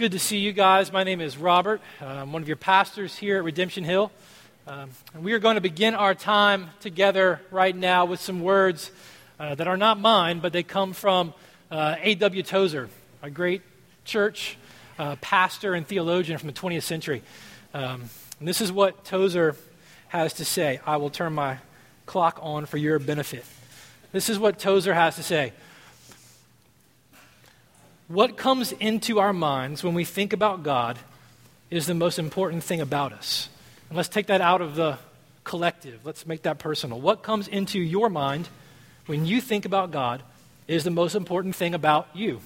good to see you guys. My name is Robert. I'm one of your pastors here at Redemption Hill. Um, and we are going to begin our time together right now with some words uh, that are not mine, but they come from uh, A.W. Tozer, a great church uh, pastor and theologian from the 20th century. Um, this is what Tozer has to say. I will turn my clock on for your benefit. This is what Tozer has to say. What comes into our minds when we think about God is the most important thing about us. And let's take that out of the collective. Let's make that personal. What comes into your mind when you think about God is the most important thing about you.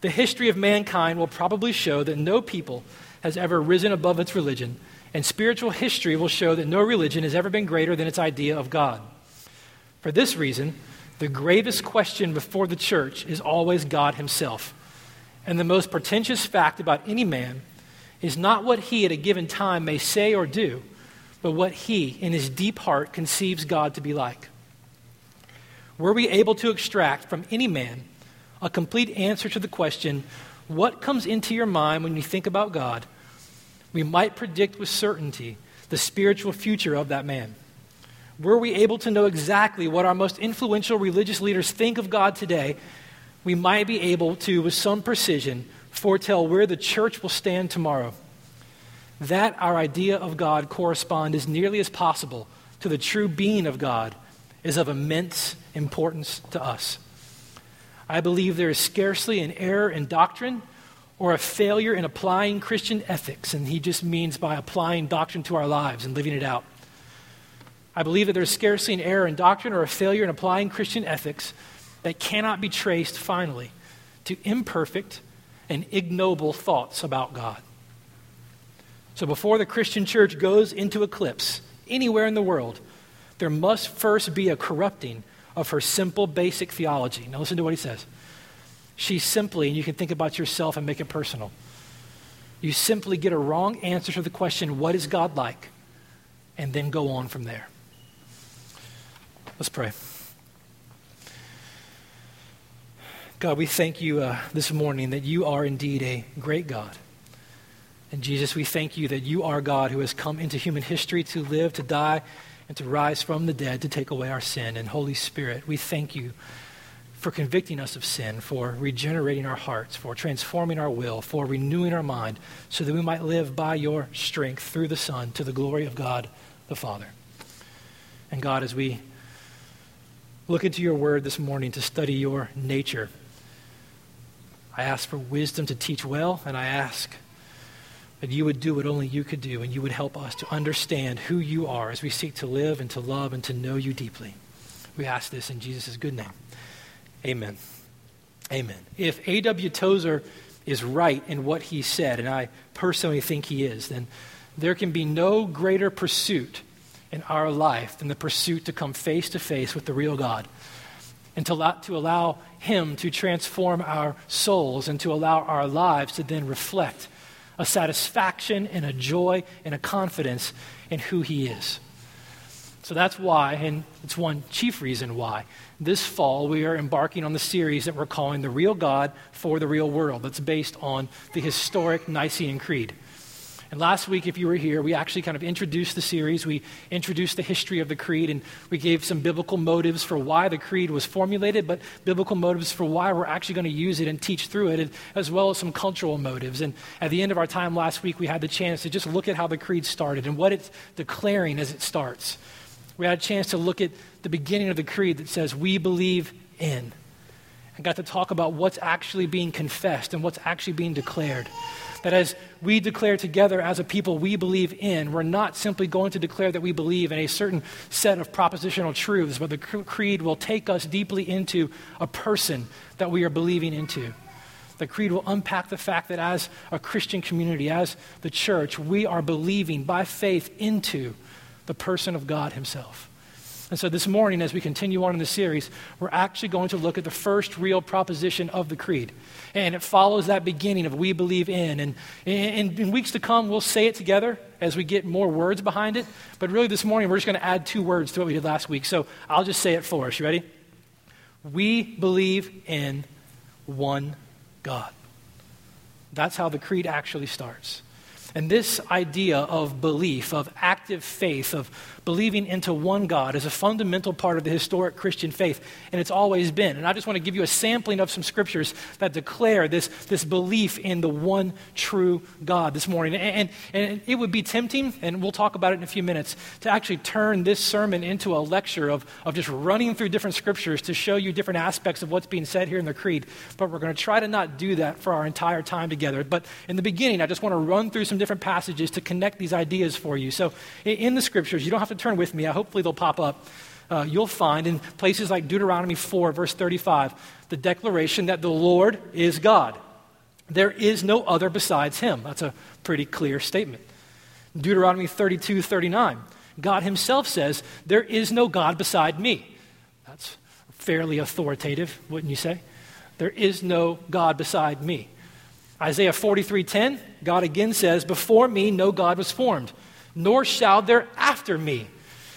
The history of mankind will probably show that no people has ever risen above its religion, and spiritual history will show that no religion has ever been greater than its idea of God. For this reason, the gravest question before the church is always God Himself. And the most pretentious fact about any man is not what he at a given time may say or do, but what he, in his deep heart, conceives God to be like. Were we able to extract from any man a complete answer to the question, what comes into your mind when you think about God, we might predict with certainty the spiritual future of that man. Were we able to know exactly what our most influential religious leaders think of God today, we might be able to, with some precision, foretell where the church will stand tomorrow. That our idea of God correspond as nearly as possible to the true being of God is of immense importance to us. I believe there is scarcely an error in doctrine or a failure in applying Christian ethics, and he just means by applying doctrine to our lives and living it out. I believe that there's scarcely an error in doctrine or a failure in applying Christian ethics that cannot be traced finally to imperfect and ignoble thoughts about God. So before the Christian church goes into eclipse anywhere in the world, there must first be a corrupting of her simple, basic theology. Now, listen to what he says. She simply, and you can think about yourself and make it personal, you simply get a wrong answer to the question, What is God like? and then go on from there. Let's pray. God, we thank you uh, this morning that you are indeed a great God. And Jesus, we thank you that you are God who has come into human history to live, to die, and to rise from the dead to take away our sin. And Holy Spirit, we thank you for convicting us of sin, for regenerating our hearts, for transforming our will, for renewing our mind, so that we might live by your strength through the Son to the glory of God the Father. And God, as we look into your word this morning to study your nature. I ask for wisdom to teach well, and I ask that you would do what only you could do, and you would help us to understand who you are as we seek to live and to love and to know you deeply. We ask this in Jesus' good name. Amen. Amen. If A.W. Tozer is right in what he said, and I personally think he is, then there can be no greater pursuit in our life than the pursuit to come face to face with the real God and to allow, to allow Him to transform our souls and to allow our lives to then reflect a satisfaction and a joy and a confidence in who He is. So that's why, and it's one chief reason why, this fall we are embarking on the series that we're calling The Real God for the Real World. That's based on the historic Nicene Creed. And last week, if you were here, we actually kind of introduced the series. We introduced the history of the creed, and we gave some biblical motives for why the creed was formulated, but biblical motives for why we're actually going to use it and teach through it, as well as some cultural motives. And at the end of our time last week, we had the chance to just look at how the creed started and what it's declaring as it starts. We had a chance to look at the beginning of the creed that says, We believe in. And got to talk about what's actually being confessed and what's actually being declared. That as we declare together as a people we believe in, we're not simply going to declare that we believe in a certain set of propositional truths, but the creed will take us deeply into a person that we are believing into. The creed will unpack the fact that as a Christian community, as the church, we are believing by faith into the person of God Himself. And so this morning, as we continue on in the series, we're actually going to look at the first real proposition of the creed. And it follows that beginning of we believe in. And in, weeks to come, we'll say it together as we get more words behind it. But really, this morning, we're just going to add two words to what we did last week. So I'll just say it for us. You ready? We believe in one God, That's how the creed actually starts. And this idea of belief, of active faith, of believing into one God is a fundamental part of the historic Christian faith, and it's always been. And I just want to give you a sampling of some scriptures that declare this, this belief in the one true God this morning. And, and, and it would be tempting, and we'll talk about it in a few minutes, to actually turn this sermon into a lecture of, of just running through different scriptures to show you different aspects of what's being said here in the Creed. But we're going to try to not do that for our entire time together. But in the beginning, I just want to run through some different passages to connect these ideas for you. So, in the scriptures, you don't have to turn with me, hopefully, they'll pop up. Uh, you'll find in places like Deuteronomy 4, verse 35, the declaration that the Lord is God. There is no other besides him. That's a pretty clear statement. Deuteronomy 32, 39, God himself says, There is no God beside me. That's fairly authoritative, wouldn't you say? There is no God beside me. Isaiah 43:10, God again says, "Before me no God was formed, nor shall there after me."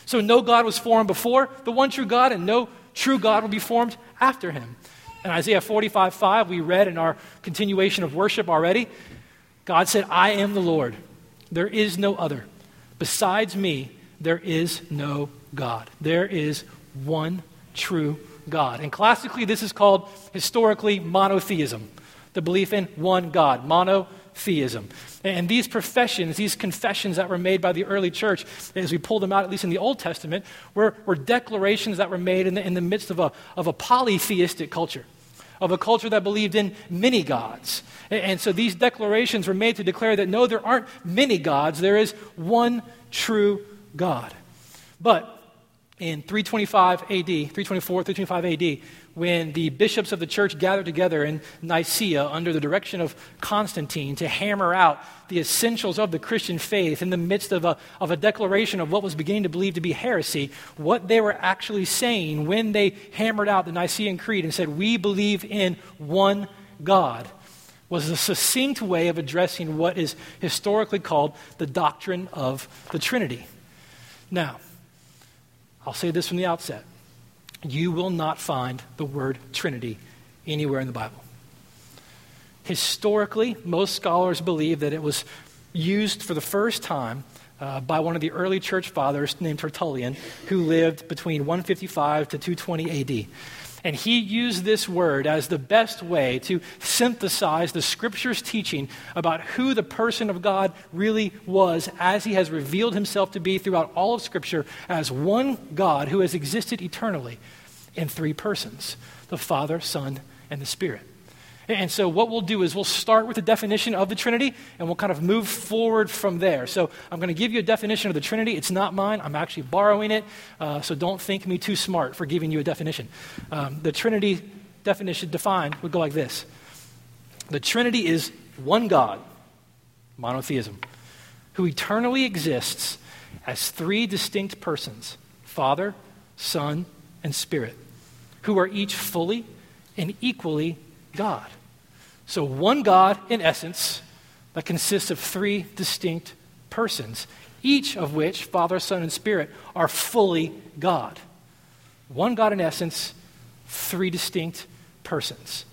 So no God was formed before the one true God, and no true God will be formed after him. In Isaiah 45:5, we read in our continuation of worship already, God said, "I am the Lord. There is no other. Besides me, there is no God. There is one true God." And classically, this is called historically monotheism the belief in one God, monotheism. And these professions, these confessions that were made by the early church, as we pull them out, at least in the Old Testament, were, were declarations that were made in the, in the midst of a, of a polytheistic culture, of a culture that believed in many gods. And, and so these declarations were made to declare that no, there aren't many gods, there is one true God. But in 325 AD, 324, 325 AD, when the bishops of the church gathered together in Nicaea under the direction of Constantine to hammer out the essentials of the Christian faith in the midst of a, of a declaration of what was beginning to believe to be heresy, what they were actually saying when they hammered out the Nicene Creed and said, We believe in one God, was a succinct way of addressing what is historically called the doctrine of the Trinity. Now, I'll say this from the outset you will not find the word Trinity anywhere in the Bible. Historically, most scholars believe that it was used for the first time uh, by one of the early church fathers named Tertullian, who lived between 155 to 220 AD. And he used this word as the best way to synthesize the scripture's teaching about who the person of God really was as he has revealed himself to be throughout all of scripture as one God who has existed eternally in three persons the Father, Son, and the Spirit. And so, what we'll do is we'll start with the definition of the Trinity and we'll kind of move forward from there. So, I'm going to give you a definition of the Trinity. It's not mine, I'm actually borrowing it. Uh, so, don't think me too smart for giving you a definition. Um, the Trinity definition defined would go like this The Trinity is one God, monotheism, who eternally exists as three distinct persons Father, Son, and Spirit, who are each fully and equally God. So, one God, in essence, that consists of three distinct persons, each of which, Father, Son, and Spirit, are fully God. One God, in essence, three distinct persons.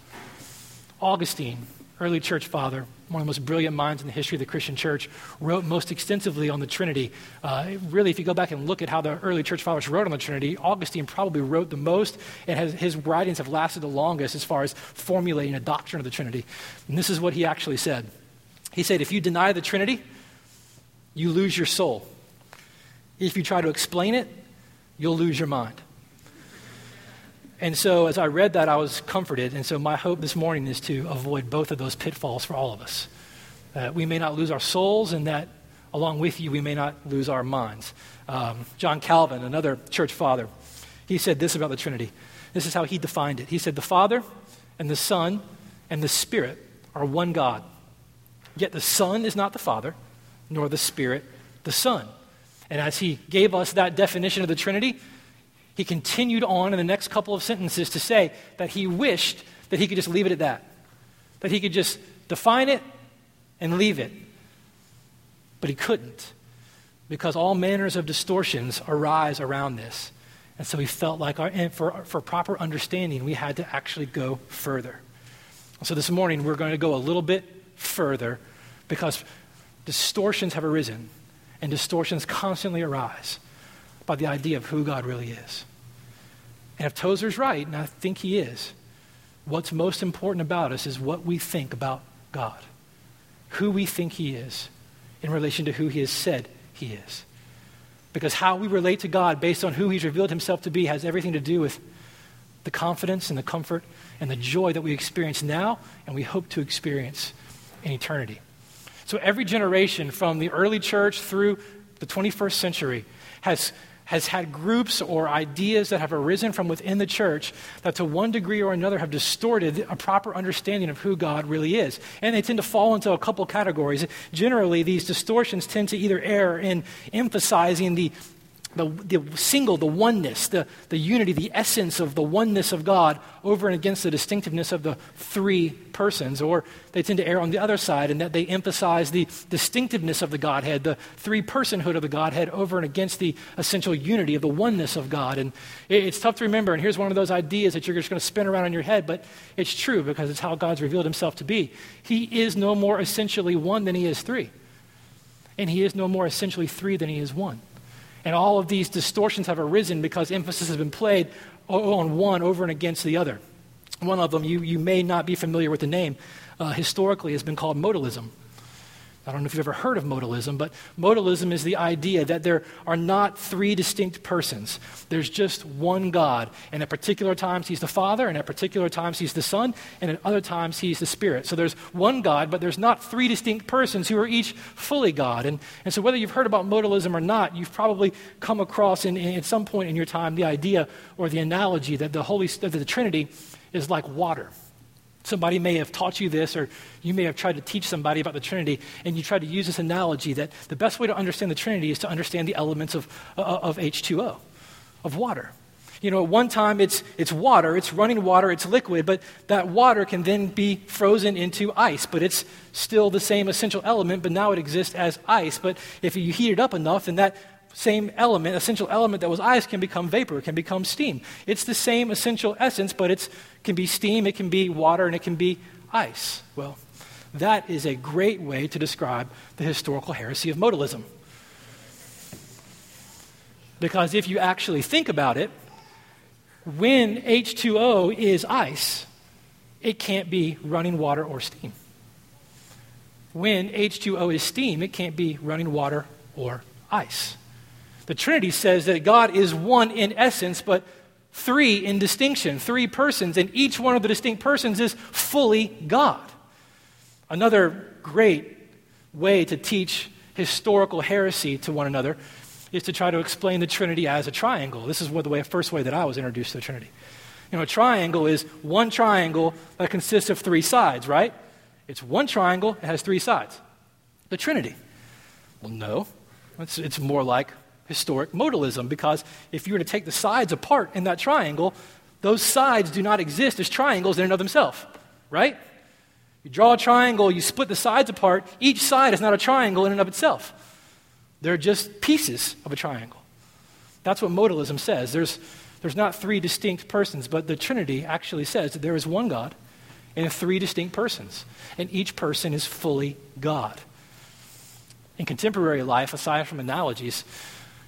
Augustine, early church father, one of the most brilliant minds in the history of the Christian church, wrote most extensively on the Trinity. Uh, really, if you go back and look at how the early church fathers wrote on the Trinity, Augustine probably wrote the most, and has, his writings have lasted the longest as far as formulating a doctrine of the Trinity. And this is what he actually said He said, If you deny the Trinity, you lose your soul. If you try to explain it, you'll lose your mind. And so, as I read that, I was comforted. And so, my hope this morning is to avoid both of those pitfalls for all of us. That we may not lose our souls, and that along with you, we may not lose our minds. Um, John Calvin, another church father, he said this about the Trinity. This is how he defined it. He said, The Father and the Son and the Spirit are one God. Yet the Son is not the Father, nor the Spirit the Son. And as he gave us that definition of the Trinity, he continued on in the next couple of sentences to say that he wished that he could just leave it at that, that he could just define it and leave it. But he couldn't because all manners of distortions arise around this. And so he felt like our, for, for proper understanding, we had to actually go further. So this morning, we're going to go a little bit further because distortions have arisen, and distortions constantly arise by the idea of who God really is. And if Tozer's right, and I think he is, what's most important about us is what we think about God, who we think he is in relation to who he has said he is. Because how we relate to God based on who he's revealed himself to be has everything to do with the confidence and the comfort and the joy that we experience now and we hope to experience in eternity. So every generation from the early church through the 21st century has has had groups or ideas that have arisen from within the church that, to one degree or another, have distorted a proper understanding of who God really is. And they tend to fall into a couple categories. Generally, these distortions tend to either err in emphasizing the the, the single, the oneness, the, the unity, the essence of the oneness of God over and against the distinctiveness of the three persons. Or they tend to err on the other side in that they emphasize the distinctiveness of the Godhead, the three personhood of the Godhead over and against the essential unity of the oneness of God. And it, it's tough to remember. And here's one of those ideas that you're just going to spin around in your head, but it's true because it's how God's revealed himself to be. He is no more essentially one than he is three. And he is no more essentially three than he is one. And all of these distortions have arisen because emphasis has been played on one over and against the other. One of them, you, you may not be familiar with the name, uh, historically has been called modalism. I don't know if you've ever heard of modalism, but modalism is the idea that there are not three distinct persons. There's just one God. And at particular times, He's the Father, and at particular times, He's the Son, and at other times, He's the Spirit. So there's one God, but there's not three distinct persons who are each fully God. And, and so whether you've heard about modalism or not, you've probably come across in, in, at some point in your time the idea or the analogy that the, Holy, that the Trinity is like water. Somebody may have taught you this, or you may have tried to teach somebody about the Trinity, and you try to use this analogy that the best way to understand the Trinity is to understand the elements of, uh, of H2O, of water. You know, at one time it's, it's water, it's running water, it's liquid, but that water can then be frozen into ice, but it's still the same essential element, but now it exists as ice. But if you heat it up enough, then that same element, essential element that was ice, can become vapor, can become steam. It's the same essential essence, but it can be steam, it can be water, and it can be ice. Well, that is a great way to describe the historical heresy of modalism. Because if you actually think about it, when H2O is ice, it can't be running water or steam. When H2O is steam, it can't be running water or ice. The Trinity says that God is one in essence, but three in distinction, three persons, and each one of the distinct persons is fully God. Another great way to teach historical heresy to one another is to try to explain the Trinity as a triangle. This is the way, first way that I was introduced to the Trinity. You know, a triangle is one triangle that consists of three sides, right? It's one triangle, it has three sides. The Trinity. Well, no. It's, it's more like historic modalism because if you were to take the sides apart in that triangle, those sides do not exist as triangles in and of themselves, right? You draw a triangle, you split the sides apart, each side is not a triangle in and of itself. They're just pieces of a triangle. That's what modalism says. There's, there's not three distinct persons, but the Trinity actually says that there is one God and three distinct persons, and each person is fully God. In contemporary life, aside from analogies,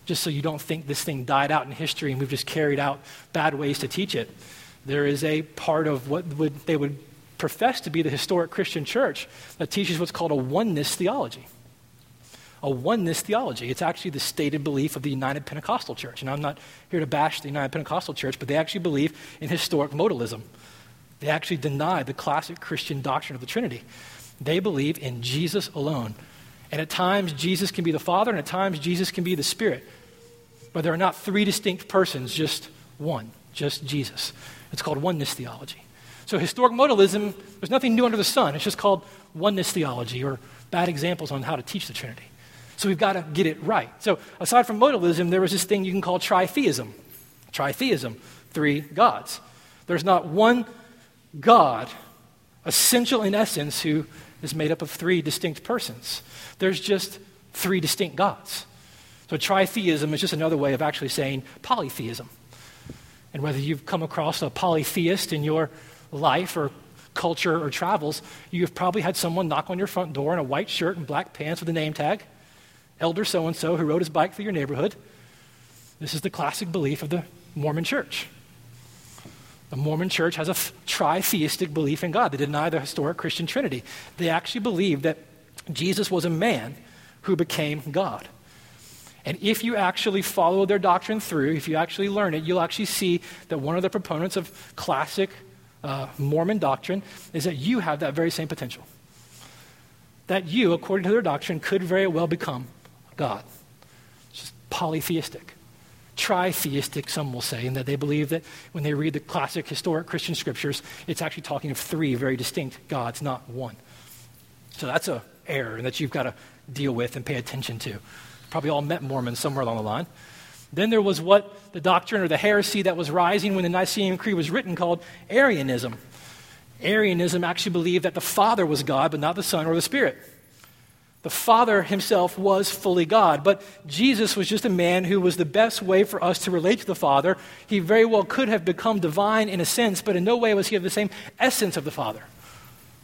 just so you don't think this thing died out in history and we've just carried out bad ways to teach it. There is a part of what would, they would profess to be the historic Christian church that teaches what's called a oneness theology. A oneness theology. It's actually the stated belief of the United Pentecostal Church. And I'm not here to bash the United Pentecostal Church, but they actually believe in historic modalism. They actually deny the classic Christian doctrine of the Trinity. They believe in Jesus alone. And at times, Jesus can be the Father, and at times, Jesus can be the Spirit. But there are not three distinct persons, just one, just Jesus. It's called oneness theology. So, historic modalism, there's nothing new under the sun. It's just called oneness theology or bad examples on how to teach the Trinity. So, we've got to get it right. So, aside from modalism, there was this thing you can call tritheism. Tritheism, three gods. There's not one God, essential in essence, who is made up of three distinct persons. There's just three distinct gods. So tritheism is just another way of actually saying polytheism. And whether you've come across a polytheist in your life or culture or travels, you've probably had someone knock on your front door in a white shirt and black pants with a name tag. Elder so and so who rode his bike through your neighborhood. This is the classic belief of the Mormon church. The Mormon church has a tritheistic belief in God. They deny the historic Christian Trinity. They actually believe that Jesus was a man who became God. And if you actually follow their doctrine through, if you actually learn it, you'll actually see that one of the proponents of classic uh, Mormon doctrine is that you have that very same potential. That you, according to their doctrine, could very well become God. It's just polytheistic. Tritheistic, some will say, in that they believe that when they read the classic historic Christian scriptures, it's actually talking of three very distinct gods, not one. So that's a error that you've got to deal with and pay attention to. Probably all met Mormons somewhere along the line. Then there was what the doctrine or the heresy that was rising when the Nicene Creed was written called Arianism. Arianism actually believed that the Father was God, but not the Son or the Spirit. The Father himself was fully God, but Jesus was just a man who was the best way for us to relate to the Father. He very well could have become divine in a sense, but in no way was he of the same essence of the Father.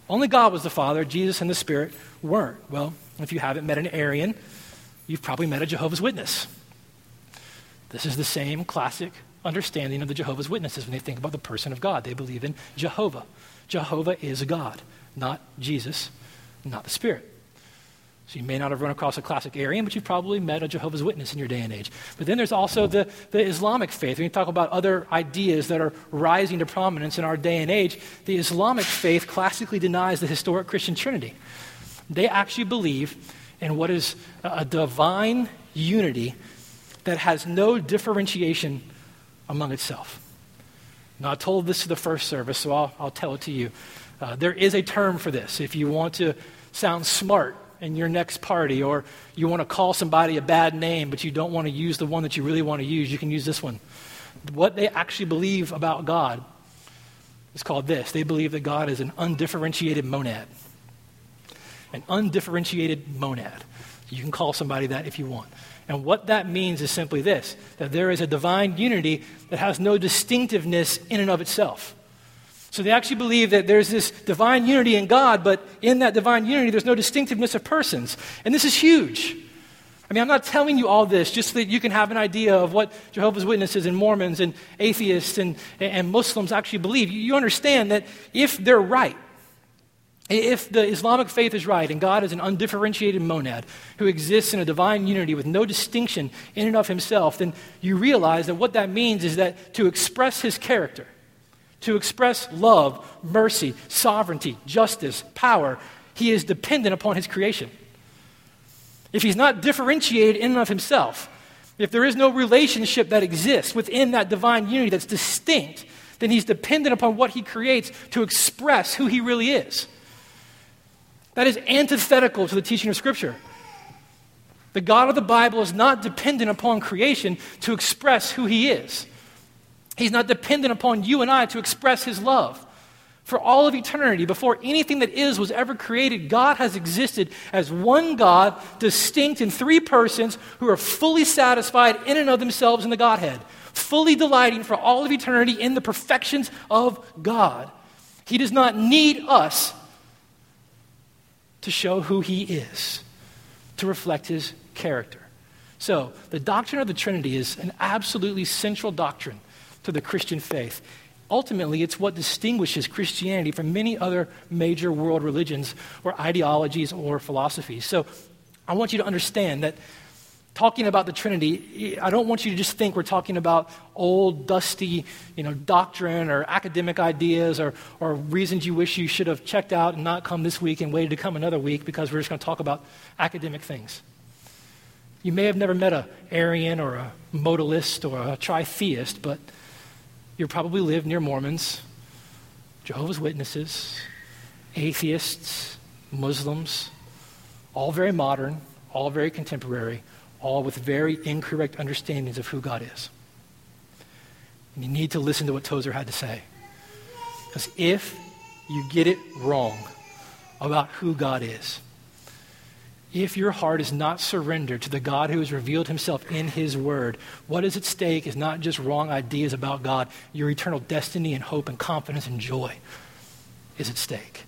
Only God was the Father, Jesus and the Spirit weren't. Well, if you haven't met an Arian, you've probably met a Jehovah's Witness. This is the same classic understanding of the Jehovah's Witnesses when they think about the person of God. They believe in Jehovah. Jehovah is a God, not Jesus, not the Spirit. So you may not have run across a classic Arian, but you've probably met a Jehovah's Witness in your day and age. But then there's also the, the Islamic faith. When you talk about other ideas that are rising to prominence in our day and age, the Islamic faith classically denies the historic Christian Trinity. They actually believe in what is a divine unity that has no differentiation among itself. Now, I told this to the first service, so I'll, I'll tell it to you. Uh, there is a term for this. If you want to sound smart in your next party, or you want to call somebody a bad name, but you don't want to use the one that you really want to use, you can use this one. What they actually believe about God is called this they believe that God is an undifferentiated monad. An undifferentiated monad. You can call somebody that if you want. And what that means is simply this that there is a divine unity that has no distinctiveness in and of itself. So they actually believe that there's this divine unity in God, but in that divine unity, there's no distinctiveness of persons. And this is huge. I mean, I'm not telling you all this just so that you can have an idea of what Jehovah's Witnesses and Mormons and atheists and, and Muslims actually believe. You understand that if they're right, if the Islamic faith is right and God is an undifferentiated monad who exists in a divine unity with no distinction in and of himself, then you realize that what that means is that to express his character, to express love, mercy, sovereignty, justice, power, he is dependent upon his creation. If he's not differentiated in and of himself, if there is no relationship that exists within that divine unity that's distinct, then he's dependent upon what he creates to express who he really is. That is antithetical to the teaching of Scripture. The God of the Bible is not dependent upon creation to express who He is. He's not dependent upon you and I to express His love. For all of eternity, before anything that is was ever created, God has existed as one God, distinct in three persons who are fully satisfied in and of themselves in the Godhead, fully delighting for all of eternity in the perfections of God. He does not need us to show who he is, to reflect his character. So, the doctrine of the Trinity is an absolutely central doctrine to the Christian faith. Ultimately, it's what distinguishes Christianity from many other major world religions or ideologies or philosophies. So, I want you to understand that talking about the Trinity, I don't want you to just think we're talking about old, dusty, you know, doctrine or academic ideas or, or reasons you wish you should have checked out and not come this week and waited to come another week because we're just going to talk about academic things. You may have never met a Arian or a modalist or a tritheist, but you probably lived near Mormons, Jehovah's Witnesses, atheists, Muslims, all very modern, all very contemporary all with very incorrect understandings of who God is. And you need to listen to what Tozer had to say. Because if you get it wrong about who God is, if your heart is not surrendered to the God who has revealed himself in his word, what is at stake is not just wrong ideas about God, your eternal destiny and hope and confidence and joy. is at stake.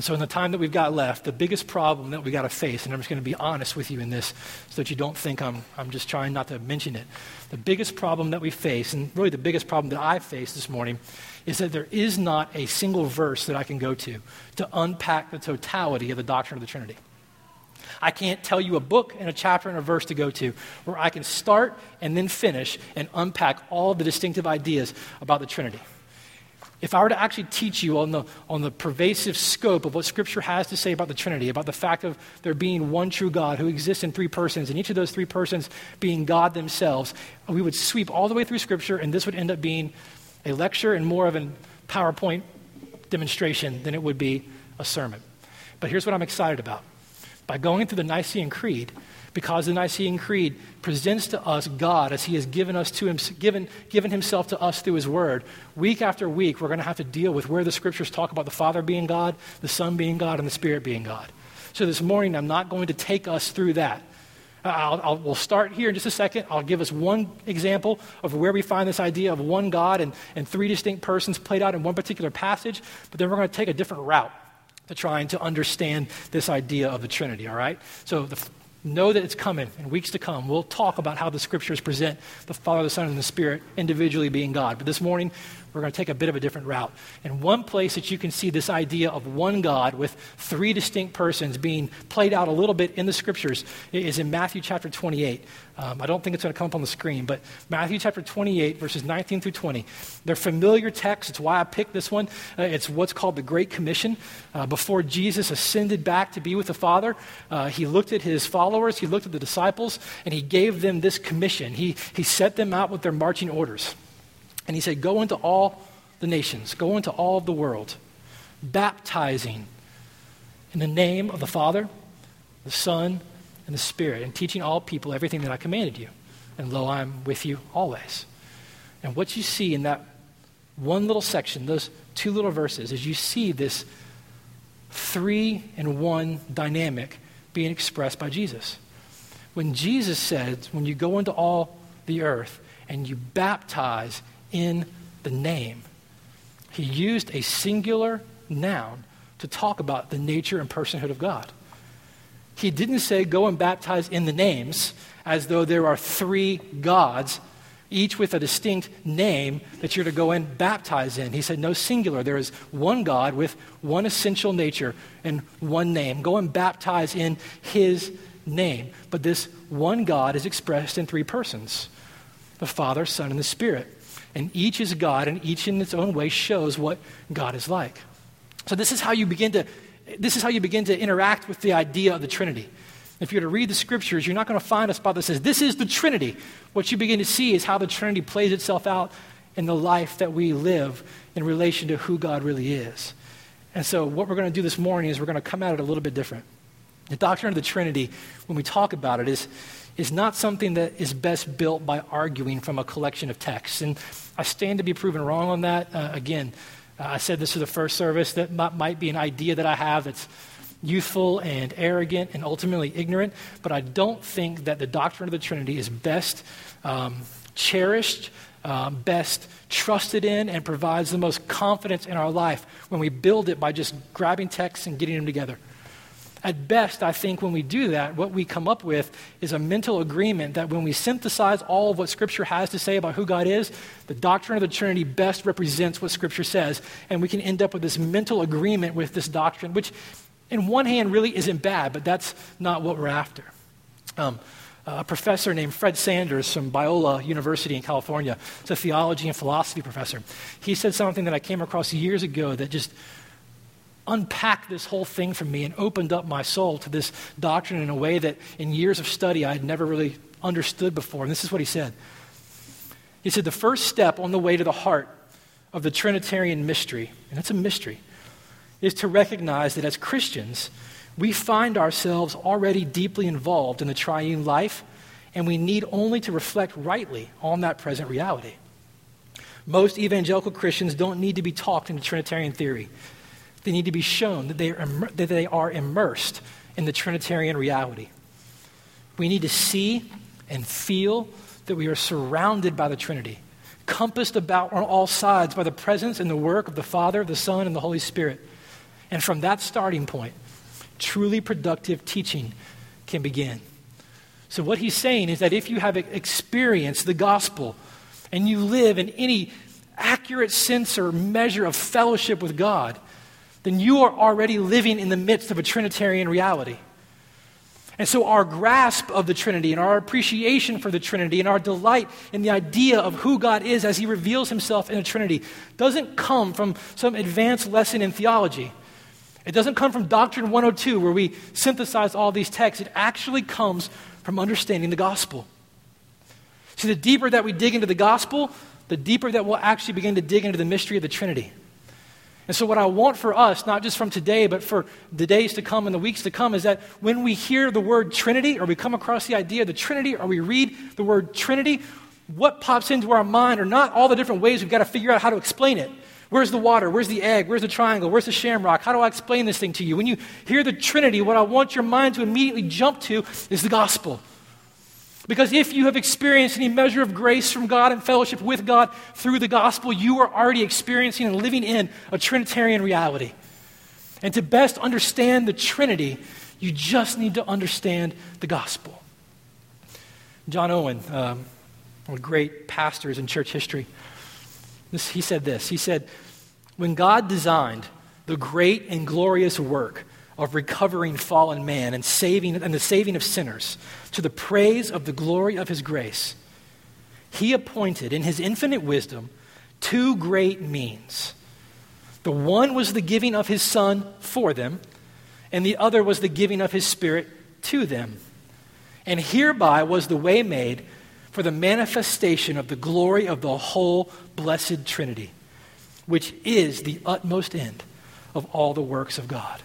And so, in the time that we've got left, the biggest problem that we've got to face, and I'm just going to be honest with you in this so that you don't think I'm, I'm just trying not to mention it. The biggest problem that we face, and really the biggest problem that I face this morning, is that there is not a single verse that I can go to to unpack the totality of the doctrine of the Trinity. I can't tell you a book and a chapter and a verse to go to where I can start and then finish and unpack all the distinctive ideas about the Trinity. If I were to actually teach you on the, on the pervasive scope of what Scripture has to say about the Trinity, about the fact of there being one true God who exists in three persons, and each of those three persons being God themselves, we would sweep all the way through Scripture, and this would end up being a lecture and more of a PowerPoint demonstration than it would be a sermon. But here's what I'm excited about. By going through the Nicene Creed, because the Nicene Creed presents to us God as He has given, us to him, given, given Himself to us through His Word. Week after week, we're going to have to deal with where the Scriptures talk about the Father being God, the Son being God, and the Spirit being God. So this morning, I'm not going to take us through that. I'll, I'll, we'll start here in just a second. I'll give us one example of where we find this idea of one God and, and three distinct persons played out in one particular passage, but then we're going to take a different route to trying to understand this idea of the Trinity, all right? So the, know that it's coming in weeks to come. We'll talk about how the scriptures present the Father, the Son, and the Spirit individually being God. But this morning, we're going to take a bit of a different route. And one place that you can see this idea of one God with three distinct persons being played out a little bit in the scriptures is in Matthew chapter 28. Um, I don't think it's going to come up on the screen, but Matthew chapter 28, verses 19 through 20. They're familiar texts. It's why I picked this one. Uh, it's what's called the Great Commission. Uh, before Jesus ascended back to be with the Father, uh, he looked at his followers, he looked at the disciples, and he gave them this commission. He, he set them out with their marching orders. And he said, Go into all the nations, go into all of the world, baptizing in the name of the Father, the Son, and the Spirit, and teaching all people everything that I commanded you. And lo, I'm with you always. And what you see in that one little section, those two little verses, is you see this three and one dynamic being expressed by Jesus. When Jesus said, when you go into all the earth and you baptize in the name. He used a singular noun to talk about the nature and personhood of God. He didn't say, go and baptize in the names, as though there are three gods, each with a distinct name that you're to go and baptize in. He said, no singular. There is one God with one essential nature and one name. Go and baptize in his name. But this one God is expressed in three persons the Father, Son, and the Spirit. And each is God, and each in its own way shows what God is like. So this is how you begin to this is how you begin to interact with the idea of the Trinity. If you're to read the scriptures, you're not going to find a spot that says, This is the Trinity. What you begin to see is how the Trinity plays itself out in the life that we live in relation to who God really is. And so, what we're going to do this morning is we're going to come at it a little bit different. The doctrine of the Trinity, when we talk about it, is is not something that is best built by arguing from a collection of texts. And I stand to be proven wrong on that. Uh, again, uh, I said this to the first service that might, might be an idea that I have that's youthful and arrogant and ultimately ignorant, but I don't think that the doctrine of the Trinity is best um, cherished, um, best trusted in, and provides the most confidence in our life when we build it by just grabbing texts and getting them together. At best, I think when we do that, what we come up with is a mental agreement that when we synthesize all of what Scripture has to say about who God is, the doctrine of the Trinity best represents what Scripture says. And we can end up with this mental agreement with this doctrine, which, in one hand, really isn't bad, but that's not what we're after. Um, a professor named Fred Sanders from Biola University in California, it's a theology and philosophy professor. He said something that I came across years ago that just unpacked this whole thing for me and opened up my soul to this doctrine in a way that in years of study I had never really understood before. And this is what he said. He said, The first step on the way to the heart of the Trinitarian mystery, and it's a mystery, is to recognize that as Christians, we find ourselves already deeply involved in the triune life, and we need only to reflect rightly on that present reality. Most evangelical Christians don't need to be talked into Trinitarian theory. They need to be shown that they, are, that they are immersed in the Trinitarian reality. We need to see and feel that we are surrounded by the Trinity, compassed about on all sides by the presence and the work of the Father, the Son, and the Holy Spirit. And from that starting point, truly productive teaching can begin. So, what he's saying is that if you have experienced the gospel and you live in any accurate sense or measure of fellowship with God, then you are already living in the midst of a Trinitarian reality. And so, our grasp of the Trinity and our appreciation for the Trinity and our delight in the idea of who God is as He reveals Himself in the Trinity doesn't come from some advanced lesson in theology. It doesn't come from Doctrine 102, where we synthesize all these texts. It actually comes from understanding the gospel. See, the deeper that we dig into the gospel, the deeper that we'll actually begin to dig into the mystery of the Trinity. And so, what I want for us, not just from today, but for the days to come and the weeks to come, is that when we hear the word Trinity, or we come across the idea of the Trinity, or we read the word Trinity, what pops into our mind are not all the different ways we've got to figure out how to explain it. Where's the water? Where's the egg? Where's the triangle? Where's the shamrock? How do I explain this thing to you? When you hear the Trinity, what I want your mind to immediately jump to is the gospel. Because if you have experienced any measure of grace from God and fellowship with God through the gospel, you are already experiencing and living in a Trinitarian reality. And to best understand the Trinity, you just need to understand the gospel. John Owen, um, one of great pastors in church history, this, he said this. He said, When God designed the great and glorious work of recovering fallen man and saving and the saving of sinners to the praise of the glory of his grace. He appointed in his infinite wisdom two great means. The one was the giving of his son for them and the other was the giving of his spirit to them. And hereby was the way made for the manifestation of the glory of the whole blessed trinity which is the utmost end of all the works of god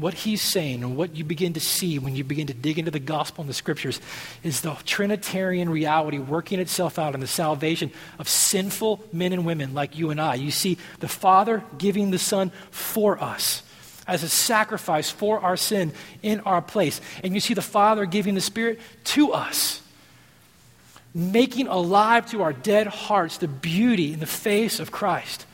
what he's saying and what you begin to see when you begin to dig into the gospel and the scriptures is the Trinitarian reality working itself out in the salvation of sinful men and women like you and I. You see the Father giving the Son for us as a sacrifice for our sin in our place. And you see the Father giving the Spirit to us, making alive to our dead hearts the beauty in the face of Christ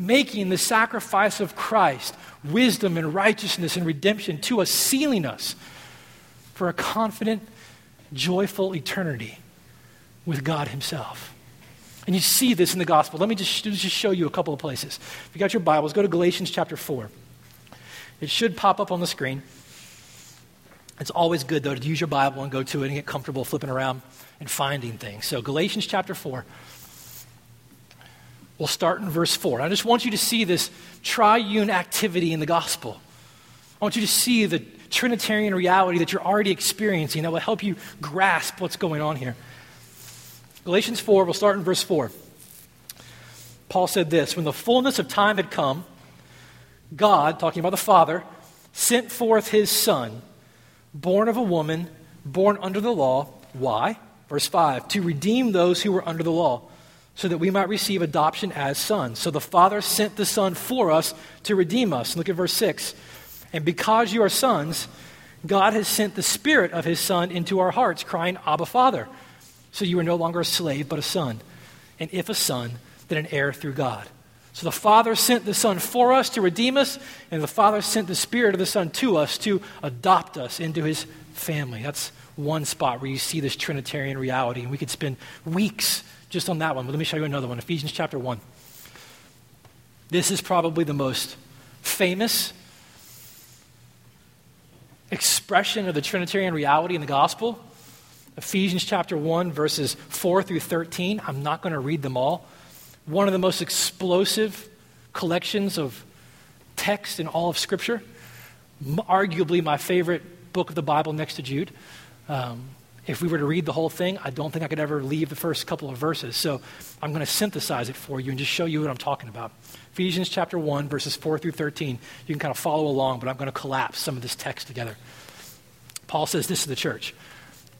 making the sacrifice of Christ wisdom and righteousness and redemption to us, sealing us for a confident, joyful eternity with God Himself. And you see this in the gospel. Let me just, just show you a couple of places. If you got your Bibles, go to Galatians chapter 4. It should pop up on the screen. It's always good, though, to use your Bible and go to it and get comfortable flipping around and finding things. So, Galatians chapter 4. We'll start in verse 4. I just want you to see this triune activity in the gospel. I want you to see the Trinitarian reality that you're already experiencing that will help you grasp what's going on here. Galatians 4, we'll start in verse 4. Paul said this When the fullness of time had come, God, talking about the Father, sent forth his Son, born of a woman, born under the law. Why? Verse 5 To redeem those who were under the law so that we might receive adoption as sons. So the Father sent the Son for us to redeem us. Look at verse 6. And because you are sons, God has sent the Spirit of His Son into our hearts, crying, Abba, Father. So you are no longer a slave, but a son. And if a son, then an heir through God. So the Father sent the Son for us to redeem us, and the Father sent the Spirit of the Son to us to adopt us into His family. That's one spot where you see this Trinitarian reality. And we could spend weeks just on that one, but let me show you another one Ephesians chapter 1. This is probably the most famous expression of the Trinitarian reality in the gospel. Ephesians chapter 1, verses 4 through 13. I'm not going to read them all. One of the most explosive collections of text in all of Scripture. Arguably my favorite book of the Bible next to Jude. Um, if we were to read the whole thing, I don't think I could ever leave the first couple of verses. So I'm going to synthesize it for you and just show you what I'm talking about. Ephesians chapter 1, verses 4 through 13. You can kind of follow along, but I'm going to collapse some of this text together. Paul says this to the church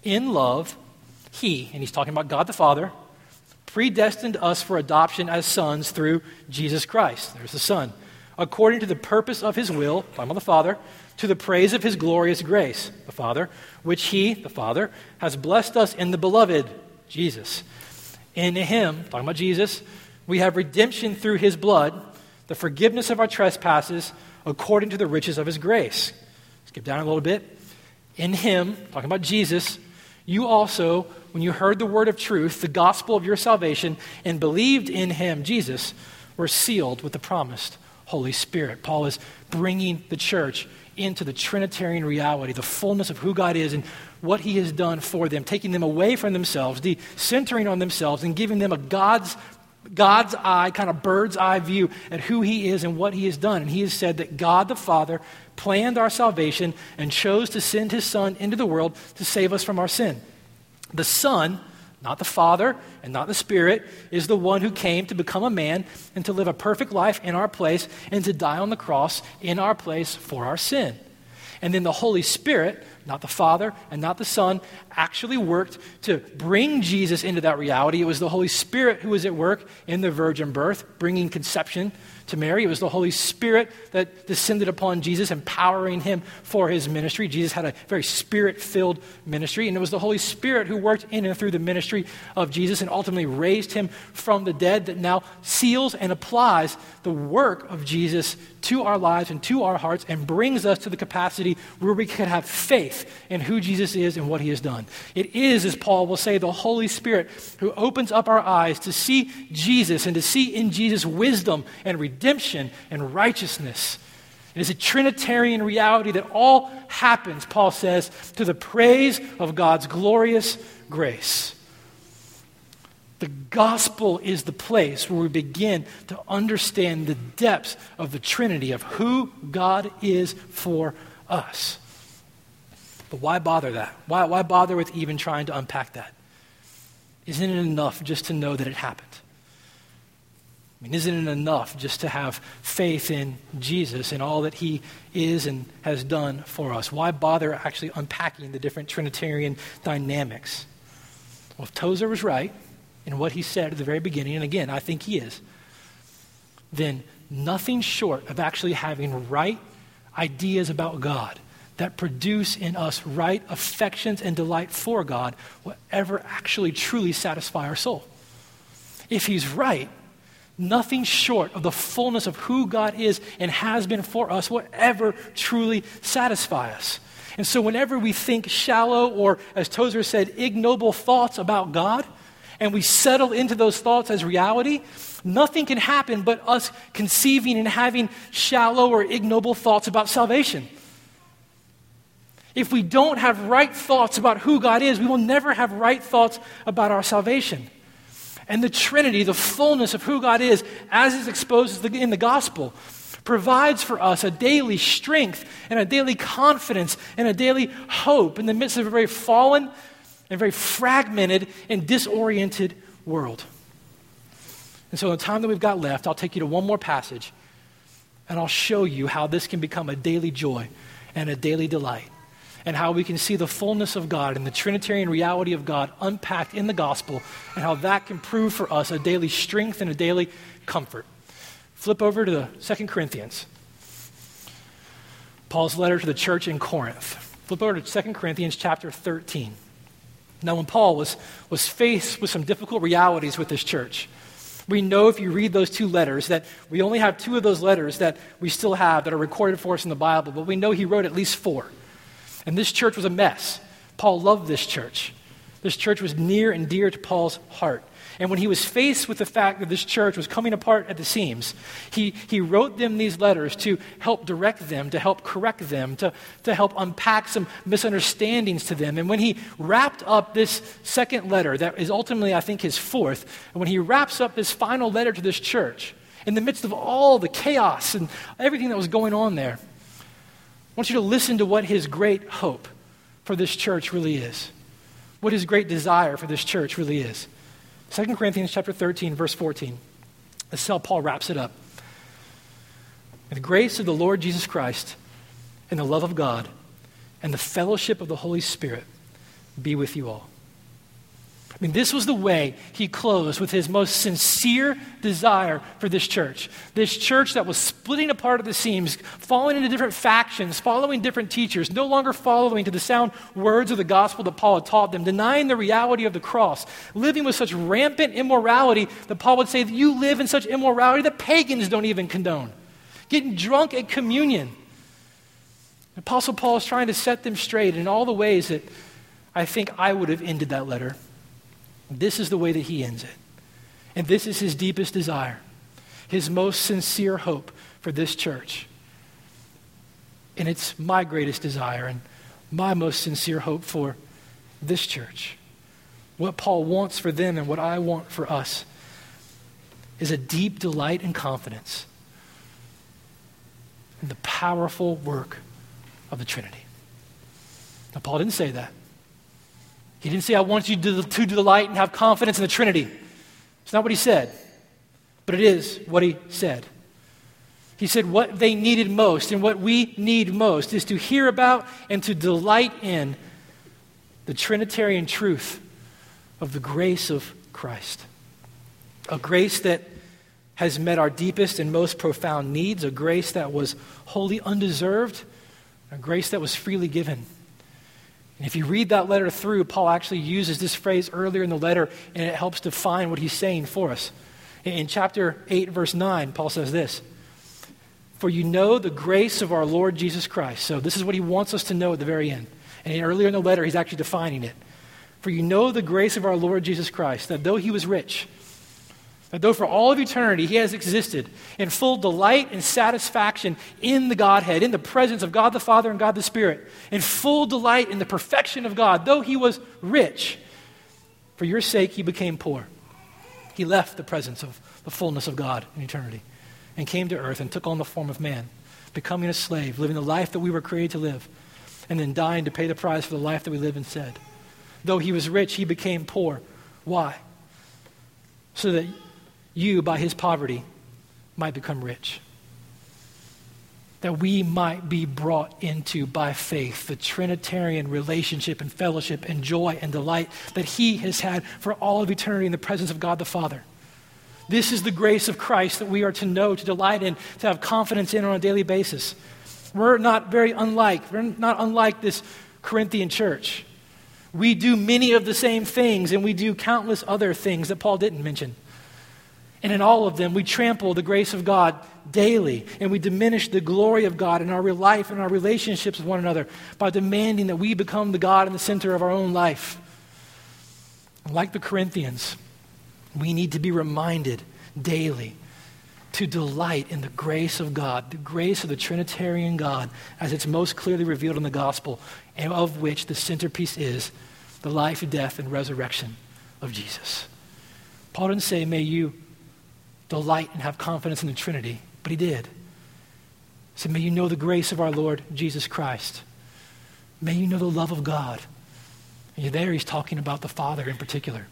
In love, he, and he's talking about God the Father, predestined us for adoption as sons through Jesus Christ. There's the Son. According to the purpose of his will, about the Father, to the praise of his glorious grace, the Father, which he, the Father, has blessed us in the beloved, Jesus, In him, talking about Jesus, we have redemption through his blood, the forgiveness of our trespasses, according to the riches of his grace. Skip down a little bit. In him, talking about Jesus, you also, when you heard the word of truth, the gospel of your salvation, and believed in him, Jesus, were sealed with the promised Holy Spirit. Paul is bringing the church into the Trinitarian reality, the fullness of who God is and what He has done for them, taking them away from themselves, centering on themselves, and giving them a God's, God's eye, kind of bird's eye view at who He is and what He has done. And He has said that God the Father planned our salvation and chose to send His Son into the world to save us from our sin. The Son, not the Father and not the Spirit, is the one who came to become a man and to live a perfect life in our place and to die on the cross in our place for our sin. And then the Holy Spirit, not the Father and not the Son, actually worked to bring Jesus into that reality. It was the Holy Spirit who was at work in the virgin birth, bringing conception to Mary. It was the Holy Spirit that descended upon Jesus, empowering him for his ministry. Jesus had a very spirit filled ministry, and it was the Holy Spirit who worked in and through the ministry of Jesus and ultimately raised him from the dead that now seals and applies the work of Jesus to our lives and to our hearts and brings us to the capacity where we can have faith in who Jesus is and what he has done. It is, as Paul will say, the Holy Spirit who opens up our eyes to see Jesus and to see in Jesus wisdom and redemption and righteousness. It is a Trinitarian reality that all happens, Paul says, to the praise of God's glorious grace. The gospel is the place where we begin to understand the depths of the Trinity of who God is for us. But why bother that? Why, why bother with even trying to unpack that? Isn't it enough just to know that it happened? I mean, isn't it enough just to have faith in Jesus and all that he is and has done for us? Why bother actually unpacking the different Trinitarian dynamics? Well, if Tozer was right in what he said at the very beginning, and again, I think he is, then nothing short of actually having right ideas about God that produce in us right affections and delight for God will ever actually truly satisfy our soul. If he's right, nothing short of the fullness of who God is and has been for us will ever truly satisfy us. And so, whenever we think shallow or, as Tozer said, ignoble thoughts about God, and we settle into those thoughts as reality, nothing can happen but us conceiving and having shallow or ignoble thoughts about salvation. If we don't have right thoughts about who God is, we will never have right thoughts about our salvation. And the Trinity, the fullness of who God is, as is exposed in the gospel, provides for us a daily strength and a daily confidence and a daily hope in the midst of a very fallen and very fragmented and disoriented world. And so, in the time that we've got left, I'll take you to one more passage and I'll show you how this can become a daily joy and a daily delight and how we can see the fullness of God and the Trinitarian reality of God unpacked in the gospel, and how that can prove for us a daily strength and a daily comfort. Flip over to 2 Corinthians. Paul's letter to the church in Corinth. Flip over to 2 Corinthians chapter 13. Now, when Paul was, was faced with some difficult realities with this church, we know if you read those two letters that we only have two of those letters that we still have that are recorded for us in the Bible, but we know he wrote at least four. And this church was a mess. Paul loved this church. This church was near and dear to Paul's heart. And when he was faced with the fact that this church was coming apart at the seams, he, he wrote them these letters to help direct them, to help correct them, to, to help unpack some misunderstandings to them. And when he wrapped up this second letter, that is ultimately, I think, his fourth, and when he wraps up this final letter to this church, in the midst of all the chaos and everything that was going on there, want you to listen to what his great hope for this church really is. What his great desire for this church really is. 2 Corinthians chapter 13, verse 14. This is Paul wraps it up. And the grace of the Lord Jesus Christ and the love of God and the fellowship of the Holy Spirit be with you all. I mean, this was the way he closed with his most sincere desire for this church. This church that was splitting apart at the seams, falling into different factions, following different teachers, no longer following to the sound words of the gospel that Paul had taught them, denying the reality of the cross, living with such rampant immorality that Paul would say that you live in such immorality that pagans don't even condone. Getting drunk at communion. Apostle Paul is trying to set them straight in all the ways that I think I would have ended that letter. This is the way that he ends it. And this is his deepest desire, his most sincere hope for this church. And it's my greatest desire and my most sincere hope for this church. What Paul wants for them and what I want for us is a deep delight and confidence in the powerful work of the Trinity. Now, Paul didn't say that. He didn't say, I want you to, to delight and have confidence in the Trinity. It's not what he said, but it is what he said. He said, What they needed most and what we need most is to hear about and to delight in the Trinitarian truth of the grace of Christ. A grace that has met our deepest and most profound needs, a grace that was wholly undeserved, a grace that was freely given. And if you read that letter through, Paul actually uses this phrase earlier in the letter, and it helps define what he's saying for us. In chapter 8, verse 9, Paul says this For you know the grace of our Lord Jesus Christ. So this is what he wants us to know at the very end. And earlier in the letter, he's actually defining it. For you know the grace of our Lord Jesus Christ, that though he was rich, that though for all of eternity he has existed in full delight and satisfaction in the Godhead, in the presence of God the Father and God the Spirit, in full delight in the perfection of God, though he was rich, for your sake he became poor. He left the presence of the fullness of God in eternity and came to earth and took on the form of man, becoming a slave, living the life that we were created to live, and then dying to pay the price for the life that we live instead. Though he was rich, he became poor. Why? So that you, by his poverty, might become rich. That we might be brought into, by faith, the Trinitarian relationship and fellowship and joy and delight that he has had for all of eternity in the presence of God the Father. This is the grace of Christ that we are to know, to delight in, to have confidence in on a daily basis. We're not very unlike, we're not unlike this Corinthian church. We do many of the same things, and we do countless other things that Paul didn't mention. And in all of them, we trample the grace of God daily, and we diminish the glory of God in our life and our relationships with one another by demanding that we become the God in the center of our own life. Like the Corinthians, we need to be reminded daily to delight in the grace of God, the grace of the Trinitarian God, as it's most clearly revealed in the gospel, and of which the centerpiece is the life, death, and resurrection of Jesus. Paul didn't say, May you delight and have confidence in the Trinity, but he did. Said, May you know the grace of our Lord Jesus Christ. May you know the love of God. And there he's talking about the Father in particular.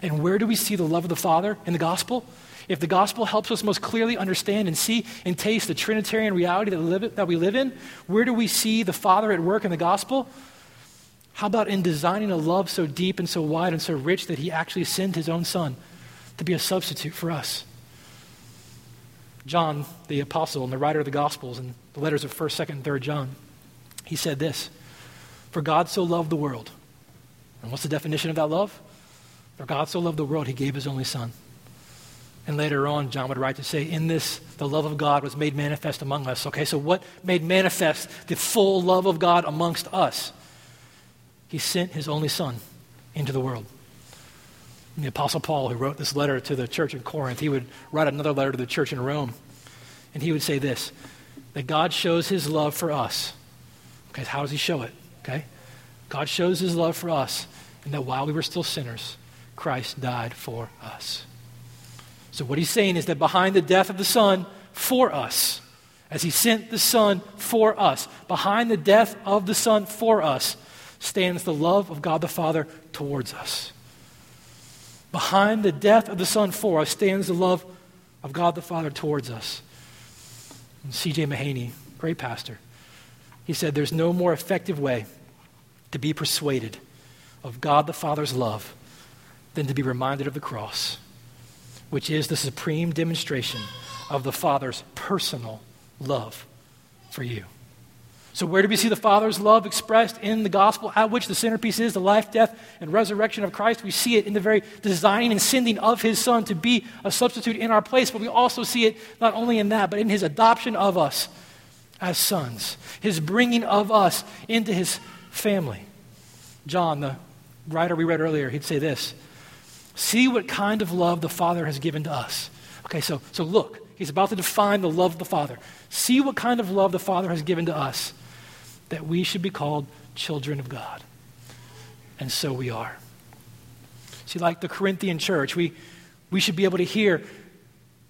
And where do we see the love of the Father in the gospel? If the gospel helps us most clearly understand and see and taste the Trinitarian reality that we live, that we live in, where do we see the Father at work in the gospel? How about in designing a love so deep and so wide and so rich that he actually sent his own Son to be a substitute for us? John, the apostle and the writer of the Gospels and the letters of 1st, 2nd, and 3rd John, he said this For God so loved the world. And what's the definition of that love? For God so loved the world, he gave his only Son. And later on, John would write to say, In this, the love of God was made manifest among us. Okay, so what made manifest the full love of God amongst us? He sent his only Son into the world. The Apostle Paul, who wrote this letter to the church in Corinth, he would write another letter to the church in Rome. And he would say this that God shows his love for us. Okay, how does he show it? Okay? God shows his love for us, and that while we were still sinners, Christ died for us. So, what he's saying is that behind the death of the Son for us, as he sent the Son for us, behind the death of the Son for us, stands the love of God the Father towards us. Behind the death of the Son for us stands the love of God the Father towards us. C.J. Mahaney, great pastor, he said, There's no more effective way to be persuaded of God the Father's love than to be reminded of the cross, which is the supreme demonstration of the Father's personal love for you. So, where do we see the Father's love expressed in the gospel, at which the centerpiece is the life, death, and resurrection of Christ? We see it in the very designing and sending of His Son to be a substitute in our place, but we also see it not only in that, but in His adoption of us as sons, His bringing of us into His family. John, the writer we read earlier, he'd say this See what kind of love the Father has given to us. Okay, so, so look, he's about to define the love of the Father. See what kind of love the Father has given to us that we should be called children of God. And so we are. See, like the Corinthian church, we, we should be able to hear,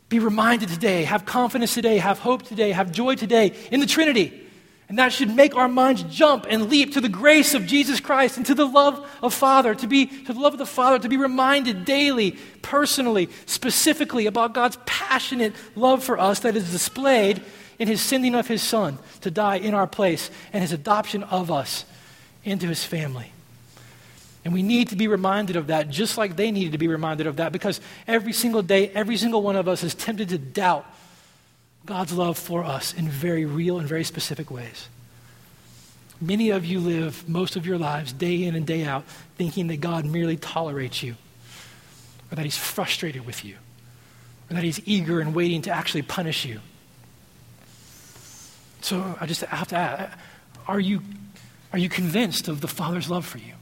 be reminded today, have confidence today, have hope today, have joy today in the Trinity. And that should make our minds jump and leap to the grace of Jesus Christ and to the love of Father, to be to the love of the Father, to be reminded daily, personally, specifically about God's passionate love for us that is displayed in his sending of his son to die in our place and his adoption of us into his family. And we need to be reminded of that just like they needed to be reminded of that because every single day, every single one of us is tempted to doubt God's love for us in very real and very specific ways. Many of you live most of your lives, day in and day out, thinking that God merely tolerates you, or that He's frustrated with you, or that He's eager and waiting to actually punish you. So I just have to ask are you, are you convinced of the Father's love for you?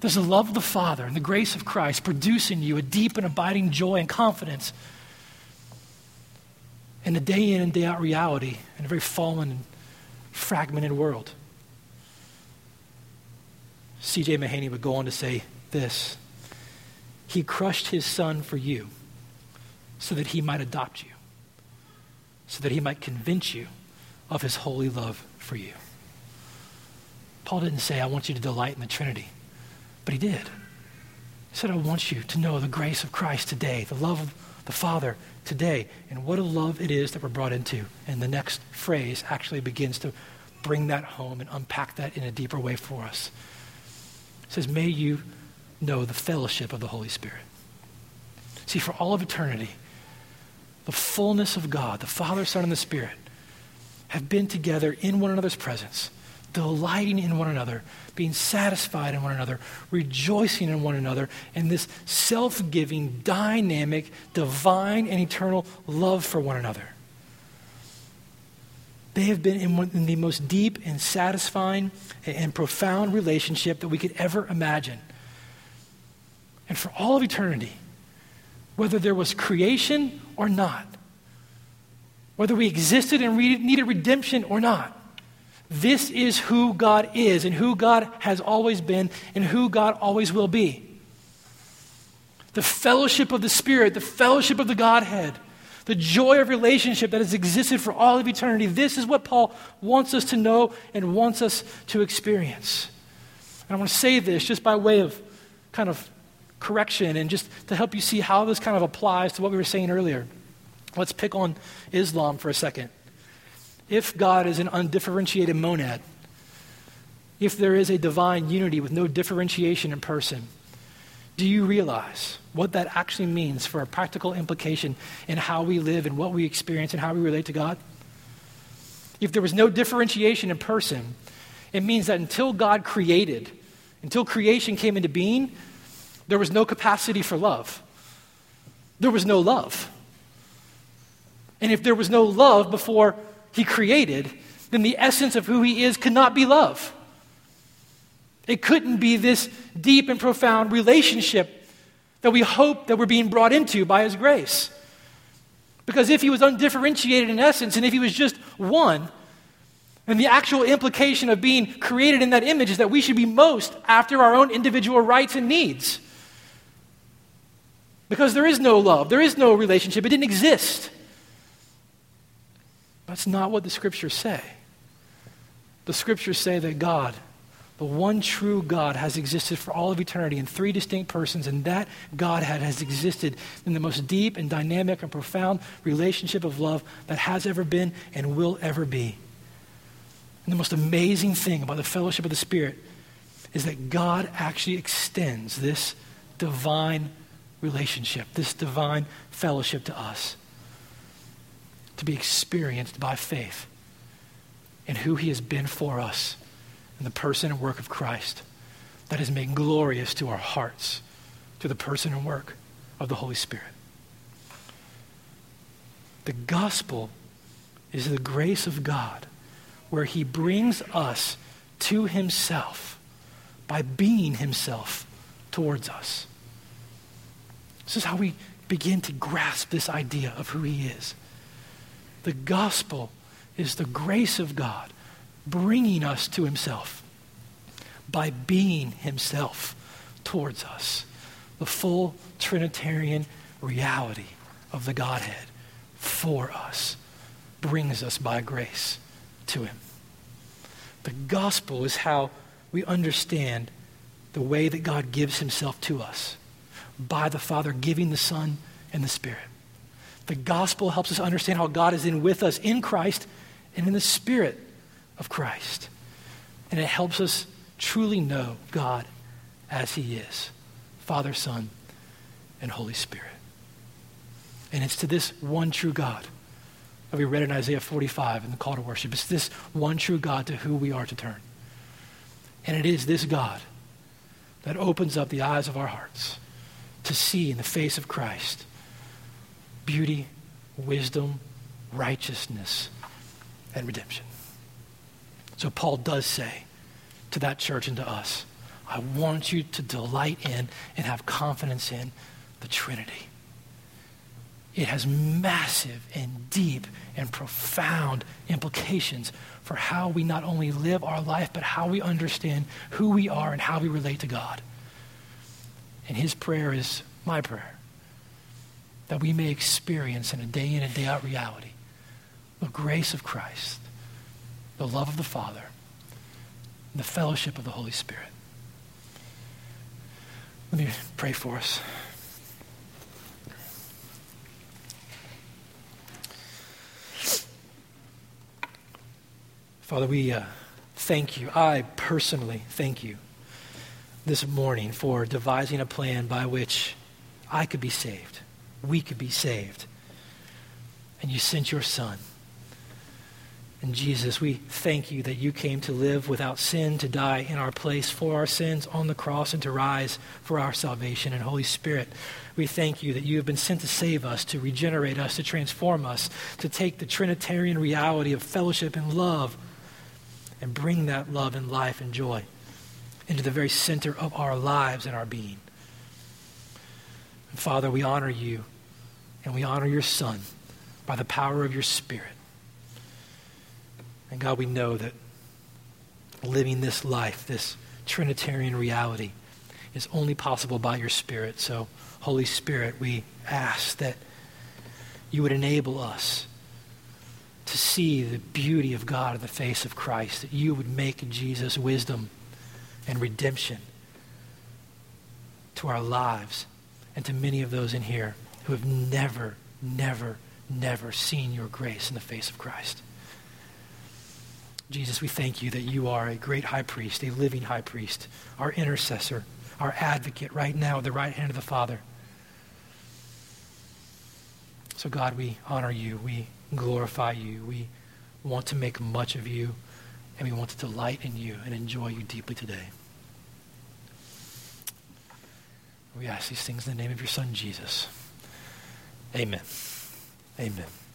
Does the love of the Father and the grace of Christ produce in you a deep and abiding joy and confidence in the day in and day out reality in a very fallen and fragmented world? C.J. Mahaney would go on to say this He crushed his son for you so that he might adopt you so that he might convince you of his holy love for you. Paul didn't say, I want you to delight in the Trinity, but he did. He said, I want you to know the grace of Christ today, the love of the Father today, and what a love it is that we're brought into. And the next phrase actually begins to bring that home and unpack that in a deeper way for us. It says, May you know the fellowship of the Holy Spirit. See, for all of eternity, the fullness of God, the Father, Son, and the Spirit, have been together in one another's presence, delighting in one another, being satisfied in one another, rejoicing in one another, in this self giving, dynamic, divine, and eternal love for one another. They have been in, one, in the most deep and satisfying and profound relationship that we could ever imagine. And for all of eternity, whether there was creation or not, whether we existed and needed redemption or not. This is who God is and who God has always been and who God always will be. The fellowship of the Spirit, the fellowship of the Godhead, the joy of relationship that has existed for all of eternity. This is what Paul wants us to know and wants us to experience. And I want to say this just by way of kind of correction and just to help you see how this kind of applies to what we were saying earlier. Let's pick on Islam for a second. If God is an undifferentiated monad, if there is a divine unity with no differentiation in person, do you realize what that actually means for a practical implication in how we live and what we experience and how we relate to God? If there was no differentiation in person, it means that until God created, until creation came into being, there was no capacity for love. There was no love. And if there was no love before he created, then the essence of who he is could not be love. It couldn't be this deep and profound relationship that we hope that we're being brought into by his grace. Because if he was undifferentiated in essence, and if he was just one, then the actual implication of being created in that image is that we should be most after our own individual rights and needs. Because there is no love, there is no relationship, it didn't exist. That's not what the scriptures say. The scriptures say that God, the one true God, has existed for all of eternity in three distinct persons, and that Godhead has existed in the most deep and dynamic and profound relationship of love that has ever been and will ever be. And the most amazing thing about the fellowship of the Spirit is that God actually extends this divine relationship, this divine fellowship to us to be experienced by faith in who he has been for us in the person and work of Christ that is made glorious to our hearts through the person and work of the Holy Spirit. The gospel is the grace of God where he brings us to himself by being himself towards us. This is how we begin to grasp this idea of who he is. The gospel is the grace of God bringing us to himself by being himself towards us. The full Trinitarian reality of the Godhead for us brings us by grace to him. The gospel is how we understand the way that God gives himself to us by the Father giving the Son and the Spirit. The gospel helps us understand how God is in with us in Christ and in the Spirit of Christ. And it helps us truly know God as He is Father, Son, and Holy Spirit. And it's to this one true God that we read in Isaiah 45 in the call to worship. It's this one true God to who we are to turn. And it is this God that opens up the eyes of our hearts to see in the face of Christ beauty, wisdom, righteousness, and redemption. So Paul does say to that church and to us, I want you to delight in and have confidence in the Trinity. It has massive and deep and profound implications for how we not only live our life, but how we understand who we are and how we relate to God. And his prayer is my prayer that we may experience in a day in and day out reality the grace of Christ, the love of the Father, and the fellowship of the Holy Spirit. Let me pray for us. Father, we uh, thank you. I personally thank you this morning for devising a plan by which I could be saved we could be saved. And you sent your son. And Jesus, we thank you that you came to live without sin, to die in our place for our sins on the cross, and to rise for our salvation. And Holy Spirit, we thank you that you have been sent to save us, to regenerate us, to transform us, to take the Trinitarian reality of fellowship and love and bring that love and life and joy into the very center of our lives and our being. And Father, we honor you and we honor your Son by the power of your Spirit. And God, we know that living this life, this Trinitarian reality, is only possible by your Spirit. So, Holy Spirit, we ask that you would enable us to see the beauty of God in the face of Christ, that you would make Jesus wisdom and redemption to our lives and to many of those in here who have never, never, never seen your grace in the face of Christ. Jesus, we thank you that you are a great high priest, a living high priest, our intercessor, our advocate right now at the right hand of the Father. So, God, we honor you. We glorify you. We want to make much of you, and we want to delight in you and enjoy you deeply today. We ask these things in the name of your Son, Jesus. Amen. Amen.